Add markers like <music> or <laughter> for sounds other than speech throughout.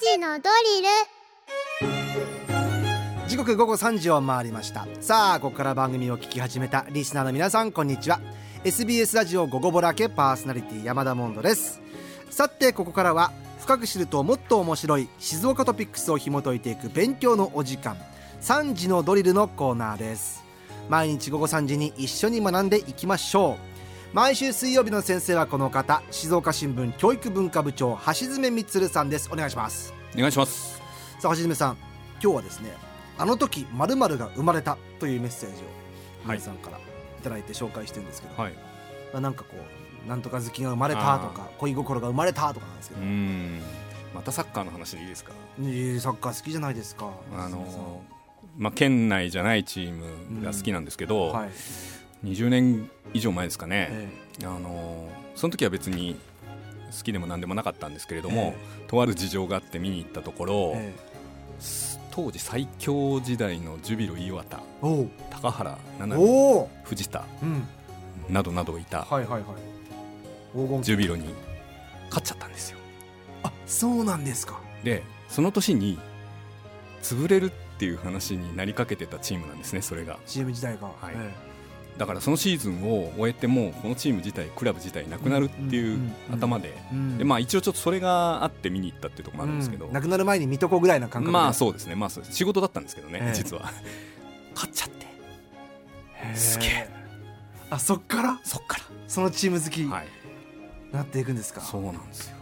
時のドリル。時刻午後3時を回りました。さあここから番組を聞き始めたリスナーの皆さんこんにちは。SBS ラジオ午後ぼらけパーソナリティ山田モンドです。さてここからは深く知るともっと面白い静岡トピックスを紐解いていく勉強のお時間。3時のドリルのコーナーです。毎日午後3時に一緒に学んでいきましょう。毎週水曜日の先生はこの方静岡新聞教育文化部長橋爪充さんです。お願いします。お願いします。さあ橋爪さん今日はですねあの時まるが生まれたというメッセージを皆さんからいただいて紹介してるんですけど、はい。まあ、なんかこうなんとか好きが生まれたとか恋心が生まれたとかなんですけど。うん。またサッカーの話でいいですか？いいサッカー好きじゃないですかあのまあ県内じゃないチームが好きなんですけど、はい20年以上前ですかね、えあのその時は別に好きでも何でもなかったんですけれども、えとある事情があって見に行ったところ、え当時最強時代のジュビロ磐田高原七海藤田うん。などなどいたはいはいはい。ジュビロに勝っちゃったんですよ。あそうなんですか。でその年に潰れるっていう話になりかけてたチームなんですねそれが。チーム時代が。はい。えだからそのシーズンを終えてもうこのチーム自体クラブ自体なくなるっていう頭で。でまあ一応ちょっとそれがあって見に行ったっていうところもあるんですけど、うん。なくなる前に見とこうぐらいな感覚で。まあそうですねまあ仕事だったんですけどね、ええ。実は。勝っちゃって。すげえ。あそっから？そっかそのチーム好き。はい。なっていくんですか、そうなんですよ。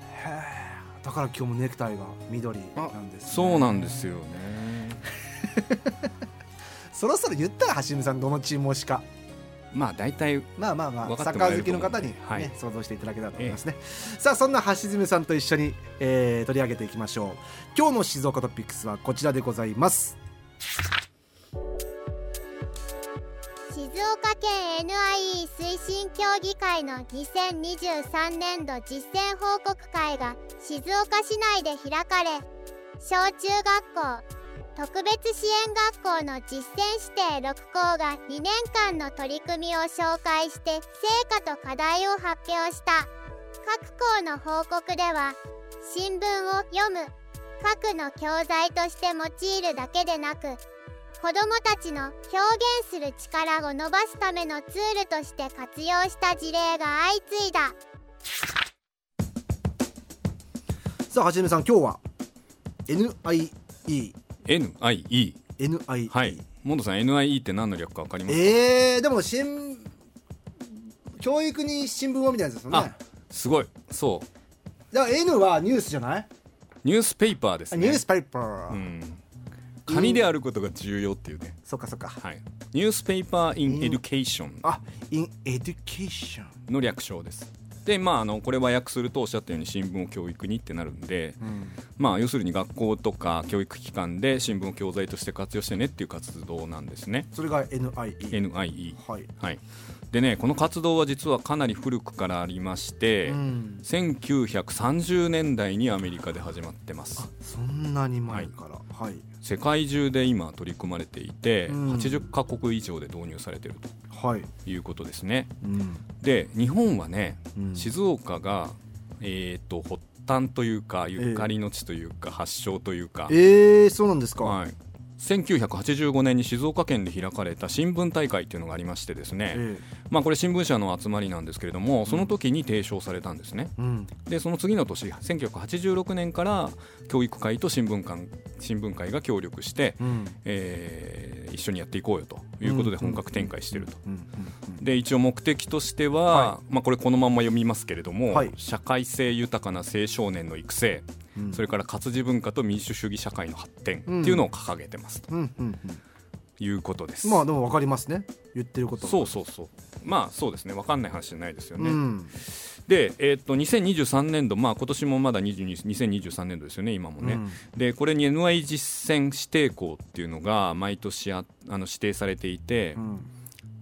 だから今日もネクタイが緑なんです、ね、そうなんですよね。<laughs> そろそろ言ったら橋見さんどのチーム推しかまあ大体まあまあまあサッカー好きの方に、ねはい。想像していただけたらと思いますね、さあそんな橋爪さんと一緒に、えー取り上げていきましょう。今日の静岡トピックスはこちらでございます。静岡県 NIE 推進協議会の2023年度実践報告会が静岡市内で開かれ小中学校特別支援学校の実践指定6校が2年間の取り組みを紹介して成果と課題を発表した。各校の報告では新聞を読む書くの教材として用いるだけでなく子どもたちの表現する力を伸ばすためのツールとして活用した事例が相次いだ。さあ橋爪さん今日は NIE NIE NIE はい。モンドさん NIE って何の略か分かりますか、えー、でも新教育に新聞をみたいなやつですよね。あすごい。そう。だから N はニュースじゃない、ニュースペーパーですね。ニュースペーパー、うん。紙であることが重要っていうね、そっかそっか。はい、 Newspaper in Education あ in education の略称ですでまああのこれは訳するとおっしゃったように新聞を教育にってなるんで、うん。まあ要するに学校とか教育機関で新聞を教材として活用してねっていう活動なんですね。それが NIE NIE はい、はいでねこの活動は実はかなり古くからありまして、うん、1930年代にアメリカで始まってます。そんなに前から。はい、世界中で今取り組まれていて、うん。80カ国以上で導入されているはい。ということですね。うん。で日本はね、うん。静岡がえー、と発端というかゆかりの地というか、発祥というか、えー、そうなんですか、はい、1985年に静岡県で開かれた新聞大会っていうのがありましてですね、えまあ、これ新聞社の集まりなんですけれどもその時に提唱されたんですね。ーうん。でその次の年1986年から教育会と新聞館新聞会が協力して、うん。えー一緒にやっていこうよということで本格展開していると。で一応目的としては、はまあ、これこのまんま読みますけれども、はい。社会性豊かな青少年の育成、うん。それから活字文化と民主主義社会の発展っていうのを掲げてますと。いうことです。まあでも分かりますね。言ってることはそうそうそう。まあそうですね。分かんない話じゃないですよね。ん。で、えーっと2023年度、まあ今年もまだ22 2023年度ですよね、今もね。うん。でこれに NI 実践指定校っていうのが毎年ああの指定されていて、うん。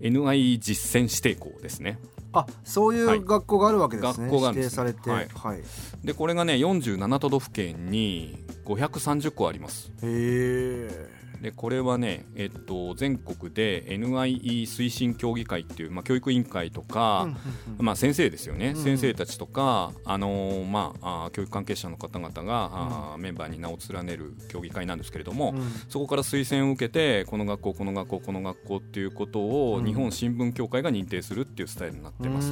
NI 実践指定校ですね。あそういはい。う学校があるわけですね、学校があるん指ですね。定されて。はい。はい、でこれがね47都道府県に530校あります。へえでこれはね、えっと、全国で NIE 推進協議会っていう、まあ、教育委員会とか、まあ、先生ですよね、うん先生たちとか、あのーまあ、教育関係者の方々が、あーメンバーに名を連ねる協議会なんですけれども、うん。そこから推薦を受けてこの学校この学校この学校っていうことをうん。日本新聞協会が認定するっていうスタイルになってます。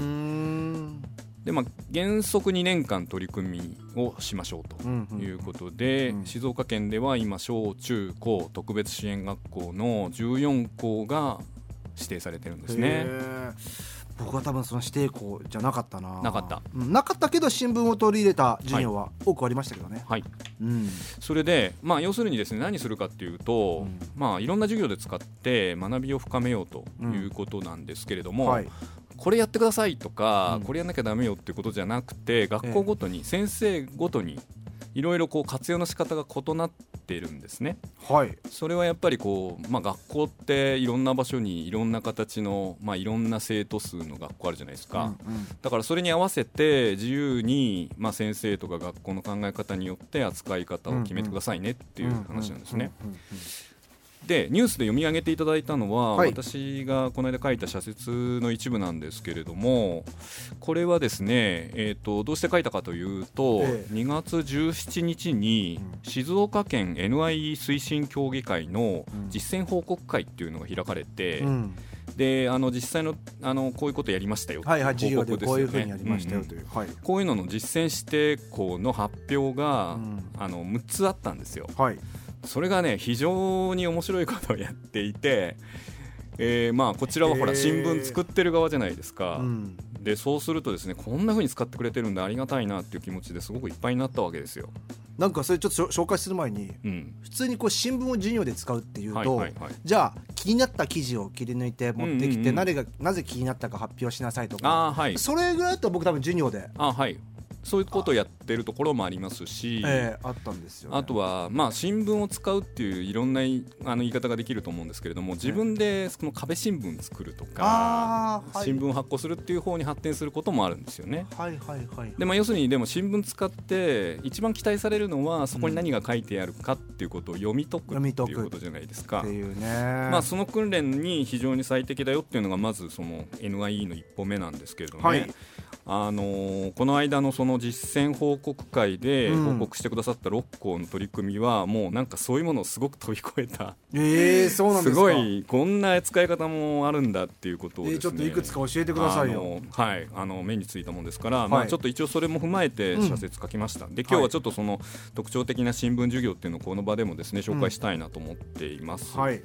でまあ、原則2年間取り組みをしましょうとうんうん。いうことで、うん。静岡県では今小中高特別支援学校の14校が指定されてるんですね。僕は多分その指定校じゃなかったな。なかった。うんなかったけど新聞を取り入れた授業は多くありましたけどね、はい、うん。それで、まあ、要するにですね何するかっていうと、うん。まあ、いろんな授業で使って学びを深めようということなんですけれども、はいこれやってくださいとか、うん。これやんなきゃダメよっていうことじゃなくて学校ごとに、先生ごとにいろいろこう活用の仕方が異なっているんですね。はい。それはやっぱりこう、まあ、学校っていろんな場所にいろんな形の、まあ、いろんな生徒数の学校あるじゃないですか、うんうん。だからそれに合わせて自由に、まあ、先生とか学校の考え方によって扱い方を決めてくださいねっていう話なんですね。うんうんうんでニュースで読み上げていただいたのは、はい。私がこの間書いた社説の一部なんですけれどもこれはですね、えー、とどうして書いたかというと、ええ。2月17日にうん。静岡県 NIE 推進協議会のうん。実践報告会っていうのが開かれて、うん。であの実際のあのこういうことやりましたよはいはい報告こういうすよねふうにやりましたようんう。ん。という、はい。こういうのの実践指定校の発表が、うん。あの6つあったんですよ。はいそれがね非常に面白いことをやっていて、えーまあこちらはほら新聞作ってる側じゃないですか、うん。でそうするとですねこんな風に使ってくれてるんでありがたいなっていう気持ちですごくいっぱいになったわけですよ。なんかそれちょっと紹介する前にうん、普通にこう新聞を授業で使うっていうと、はいはいはい。じゃあ気になった記事を切り抜いて持ってきて、うんうんうん。誰がなぜ気になったか発表しなさいとかはい。それぐらいだと僕多分授業で、あはいそういうことをやってるところもありますし、えーあったんですよ、ね、あとは、まあ、新聞を使うっていういろんないあの言い方ができると思うんですけれども自分でその壁新聞作るとか、はい。新聞を発行するっていう方に発展することもあるんですよね。はいはいはいでまあ、要するにでも新聞使って一番期待されるのはそこに何が書いてあるかっていうことを読み解くっていうことじゃないですか。って。いうねまあ、その訓練に非常に最適だよっていうのがまずその NIE の一歩目なんですけれどもね、はいあのーこの間のその実践報告会でうん。報告してくださった6校の取り組みはもうなんかそういうものをすごく飛び越えた。えー、そうなんですごいこんな使い方もあるんだっていうことをですね、えーちょっといくつか教えてくださいよ。はい。あの目についたもんですから、はい。まあ、ちょっと一応それも踏まえてうん。社説書きました、で今日はちょっとその特徴的な新聞授業っていうのをこの場でもですね紹介したいなと思っています、はい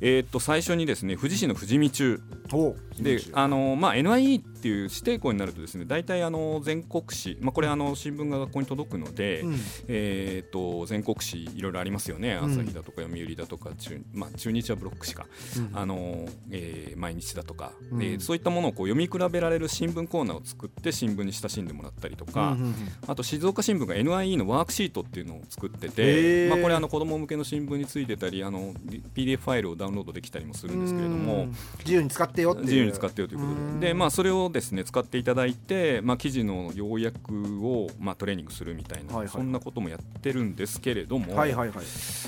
えーっと最初にですね富士市の富士見中。おであの、まあ、NIE っていう指定校になるとですね大体あの全国紙、まあ、これあの新聞が学校に届くので、うん。えー、と全国紙いろいろありますよね、うん。朝日だとか読売だとか中,、まあ、中日はブロック紙か、うん。あのえー毎日だとか、うん。えーそういったものをこう読み比べられる新聞コーナーを作って新聞に親しんでもらったりとか、うんうんうんあと静岡新聞が NIE のワークシートっていうのを作ってへて、ー。まあ、これあの子ども向けの新聞についてたりあの PDF ファイルをダウンロードできたりもするんですけれどうもん。自由に使ってよっていう。自由に使ってよということうん。でで、まあ、それをですね使っていただいて、まあ、記事の要約を、まあ、トレーニングするみたいな、はいはいそんなこともやってるんですけれども、はいはいはい。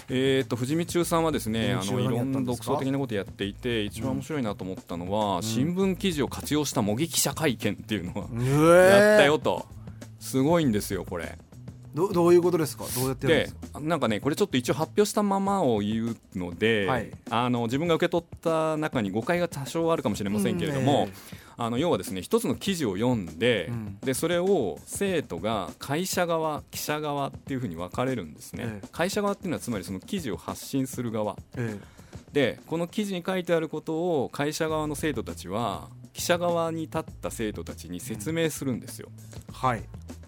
えー、と富士見中さんはですねあのいろんな独創的なことやっていて一番面白いなと思ったのは、ん。新聞記事を活用した模擬記者会見っていうのはやったよと。すごいんですよこれどどういうことですか？どうやってやるんでですか？なんかねこれちょっと一応発表したままを言うので、はい。あの自分が受け取った中に誤解が多少あるかもしれませんけれども、あの要はですね一つの記事を読んで,、うん。でそれを生徒が会社側記者側っていうふうに分かれるんですね、ええ。会社側っていうのはつまりその記事を発信する側。えでこの記事に書いてあることを会社側の生徒たちは記者側に立った生徒たちに説明するんですよ、えはい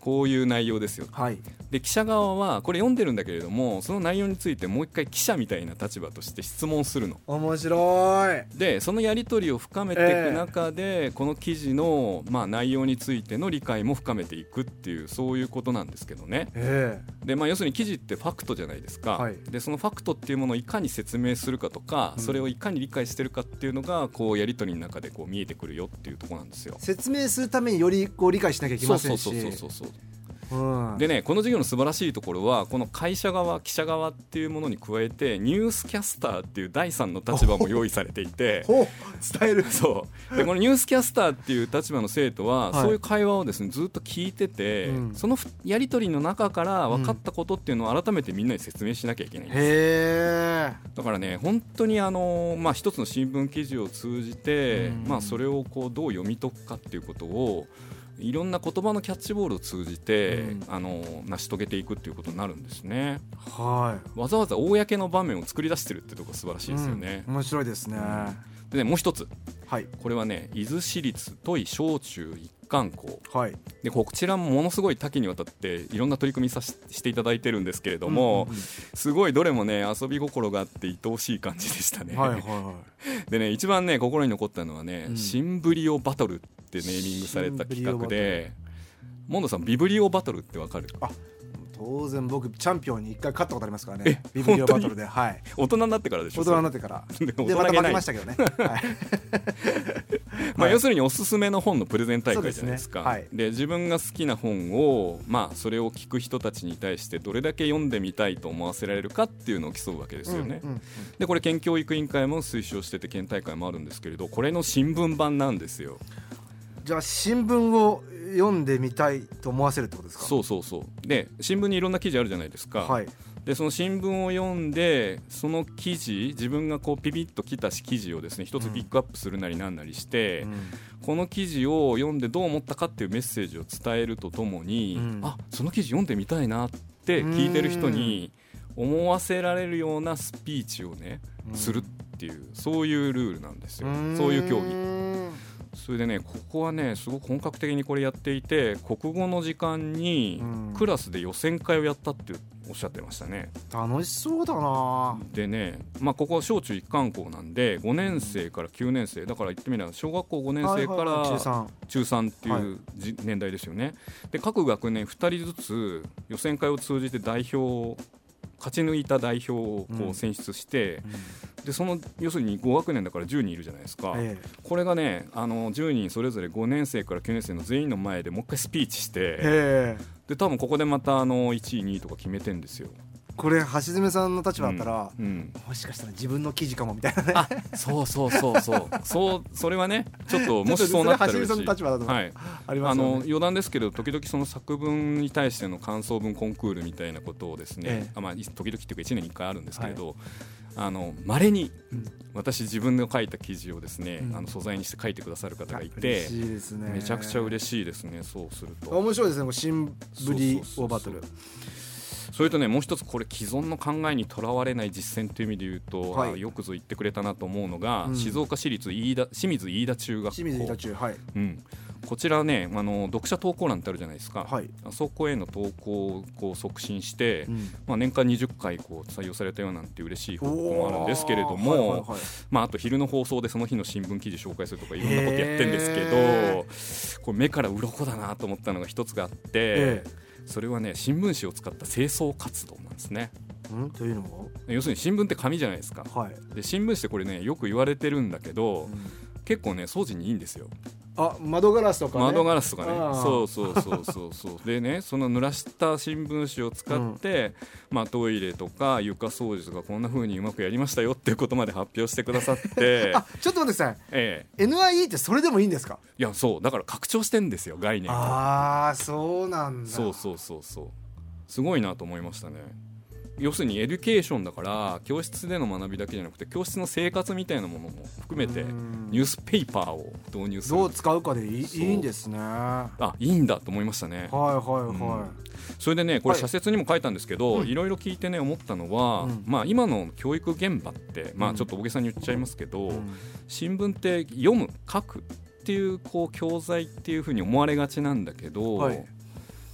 こういう内容ですよはい。で記者側はこれ読んでるんだけれどもその内容についてもう一回記者みたいな立場として質問するの。面白い。でそのやり取りを深めていく中で、この記事の、まあ、内容についての理解も深めていくっていうそういうことなんですけどね。えで、まあ、要するに記事ってファクトじゃないですか、はい。でそのファクトっていうものをいかに説明するかとか、うん。それをいかに理解してるかっていうのがこうやり取りの中でこう見えてくるよっていうところなんですよ。え。説明するためによりこう理解しなきゃいけそうそうませんし。そうそうそうそううんでねこの授業の素晴らしいところはこの会社側記者側っていうものに加えてニュースキャスターっていう第三の立場も用意されていて <laughs> 伝える。<laughs> そう。でこのニュースキャスターっていう立場の生徒は、はい。そういう会話をですねずっと聞いてて、うん。そのふやり取りの中から分かったことっていうのを改めてみんなに説明しなきゃいけないんです。へえ。だからね本当にあの、まあ、一つの新聞記事を通じて、うん。まあ、それをこうどう読み解くかっていうことをいろんな言葉のキャッチボールを通じて、うん。あの成し遂げていくっていうことになるんですね。はわざわざ公の場面を作り出してるってとこ素晴らしいいですよね、うん。面白いですね。でねもう一つ。はい。これはね伊豆市立都井小中一貫校はい。でこちらもものすごい多岐にわたっていろんな取り組みさししていただいてるんですけれども、すごいどれもね遊び心があって愛おしい感じでしたね。うんはいはい。は <laughs> でね一番ね心に残ったのはね「うん。シンブリオバトル」ってネーミングされた企画でモンドさんビブリオバトルってわかる？い当然僕チャンピオンに一回勝ったことありますからえねビブリオバトルで。はい。大人になってからでしょ？大人になってから。<laughs> でまた負けましたけどね。はい <laughs> まあ、はい。要するにおすすめの本のプレゼン大会じゃないですか。ですね。はい。で自分が好きな本を、まあ、それを聞く人たちに対してどれだけ読んでみたいと思わせられるかっていうのを競うわけですよね、うんうんでこれ県教育委員会も推奨してて県大会もあるんですけれどこれの新聞版なんですよ。じゃあ新聞を読んでみたいと思わせるってことですか？そうそうそう。で新聞にいろんな記事あるじゃないですか、はいでその新聞を読んでその記事自分がこうピピッときた記事をですね一つピックアップするなりなんなりして、うん。この記事を読んでどう思ったかっていうメッセージを伝えるとともに、うん。あその記事読んでみたいなって聞いてる人に思わせられるようなスピーチをね、うん。するっていうそういうルールなんですよ、ん。そういう競技それでねここはねすごく本格的にこれやっていて国語の時間にうん。クラスで予選会をやったっておっしゃってましたね。楽しそうだな。でね、まあ、ここは小中一貫校なんで5年生から9年生だから言ってみれば小学校5年生から三。中3っていうじ、年代ですよね。で各学年2人ずつ予選会を通じて代表を勝ち抜いた代表をこうん。う選出して、でその要するに5学年だから10人いるじゃないですか、えこれがねあの10人それぞれ5年生から9年生の全員の前でもう一回スピーチしえてへえ。で多分ここでまたあの1位2位とか決めてんですよ。これ橋爪さんの立場だったら、うんもしかしたら自分の記事かもみたいなね。あそうそうそうそう。そうそれはね <laughs> ちょっともしそうなったら橋爪さんの立場だと、はい。ありますよね。あの余談ですけど時々その作文に対しての感想文コンクールみたいなことをですね、ええ。あまあ、時々っていうか1年に1回あるんですけれど、あの稀にうん。私自分の書いた記事をですね、うん。あの素材にして書いてくださる方がい嬉てしいですね。めちゃくちゃ嬉しいですねそうすると。面白いですね新ブリオバトル。それとねもう一つこれ既存の考えにとらわれない実践という意味で言うと、はい。あよくぞ言ってくれたなと思うのが、うん。静岡市立飯田清水飯田中学校。清水板中はい。うん、こちらねあの読者投稿欄ってあるじゃないですか、はい、あそこへの投稿をこう促進して、うん。まあ、年間20回こう採用されたよなんて嬉しい報告もあるんですけれども、はいはいはい。まあ、あと昼の放送でその日の新聞記事紹介するとかいろんなことやってるんですけへどこれ目から鱗だなと思ったのが一つがあって、えそれはね新聞紙を使った清掃活動なんですね。うん？というのも？要するに新聞って紙じゃないですか。はい、で新聞紙ってこれねよく言われてるんだけどうん。結構ね掃除にいいんですよあ窓ガラスとか、ね、窓ガラスとかね。そうそうそうそうそう。でねその濡らした新聞紙を使って、まあ、トイレとか床掃除とかこんな風にうまくやりましたよっていうことまで発表してくださって。<laughs> あちょっと待ってください。ええ。NIE ってそれでもいいんですか？いやそう。だから拡張してんですよ概念が。ああそうなんだ。そうそうそうそう。すごいなと思いましたね要するにエデュケーションだから教室での学びだけじゃなくて教室の生活みたいなものも含めてうん。ニュースペーパーを導入するどう使うかでいいいいんですね。はあいいんだと思いましたね。いはいはそれでねこれはい社説にも書いたんですけど、うんいろいろ聞いてね思ったのは、うん。まあ、今の教育現場って、まあ、うんちょっと大げさに言っちゃいますけど、い、うん。新聞って読む書くっていうこう教材っていうふうに思われがちなんだけど、はい。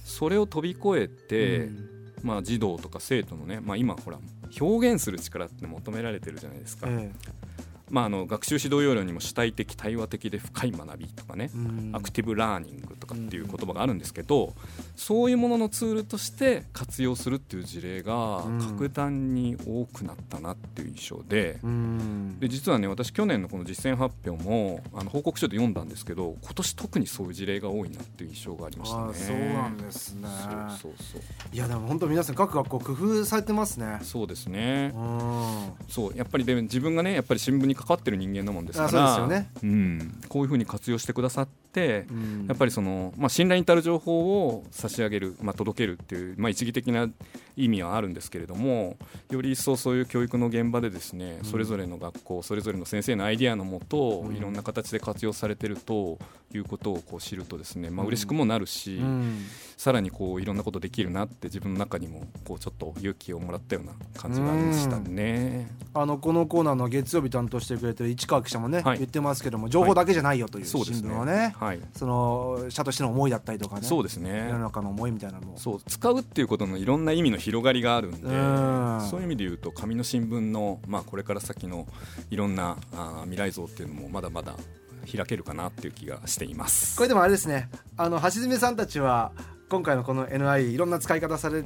それを飛び越えて、うんまあ、児童とか生徒のね、まあ、今ほら表現する力って求められてるじゃないですか、えまあ、あの学習指導要領にも主体的対話的で深い学びとかね、うん。アクティブラーニングとかっていう言葉があるんですけど、そういうもののツールとして活用するっていう事例がうん。格段に多くなったなっていう印象で。うん。で実はね私去年のこの実践発表もあの報告書で読んだんですけど今年特にそういう事例が多いなっていう印象がありましたね。そうなんですね。そうそうそう。いやでも本当皆さん各学校工夫されてますね。そうですね。うん。そうやっぱりで自分がねやっぱり新聞に関わってる人間なもんですからあそうですよね。うん、こういうふうに活用してくださって、うん。やっぱりその、まあ、信頼に至る情報を差し上げる、まあ、届けるっていう、まあ、一義的な意味はあるんですけれどもより一層そういう教育の現場でですね、うん。それぞれの学校それぞれの先生のアイディアのもと、うん。いろんな形で活用されてるということをこう知るとですね、まあうん。嬉しくもなるし、うん。さらにこういろんなことできるなって自分の中にもこうちょっと勇気をもらったような感じがありましたね。あのこのコーナーの月曜日担当してくれてる市川記者もね、はい。言ってますけども情報だけじゃないよという新そうですね。聞はね,、はい、その社としての思いだったりとかね。そうですね。世の中の思いみたいなのも。そう使うっていうことのいろんな意味の広がりがあるんでうん。そういう意味で言うと紙の新聞の、まあ、これから先のいろんなあー未来像っていうのもまだまだ開けるかなっていう気がしています。これでもあれですね。あの橋爪さんたちは今回のこの NI いろんな使い方され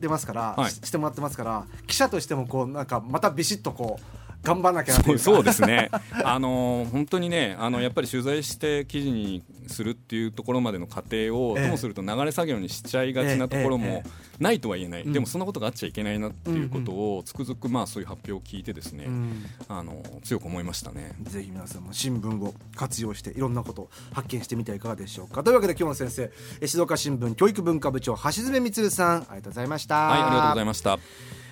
てますから、はい。ししてもらってますから記者としてもこうなんかまたビシッとこう頑張らなきゃそうそうですね、あのー本当にねあのやっぱり取材して記事にするっていうところまでの過程を、ええ。ともすると流れ作業にしちゃいがちなところええもないとは言えない、うん。でもそんなことがあっちゃいけないなっていうことをつくづくまあそういう発表を聞いてですね、うん。あの強く思いましたね。ぜひ皆さんも新聞を活用していろんなことを発見してみてはいかがでしょうか。というわけで今日の先生え静岡新聞教育文化部長橋爪充さんありがとうございました。はい、ありがとうございました。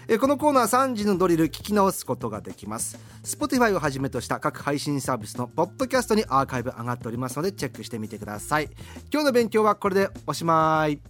えこのコーナー3時のドリル聞き直すことができます。Spotify をはじめとした各配信サービスのポッドキャストにアーカイブ上がっておりますのでチェックしてみてください。今日の勉強はこれでおしまい。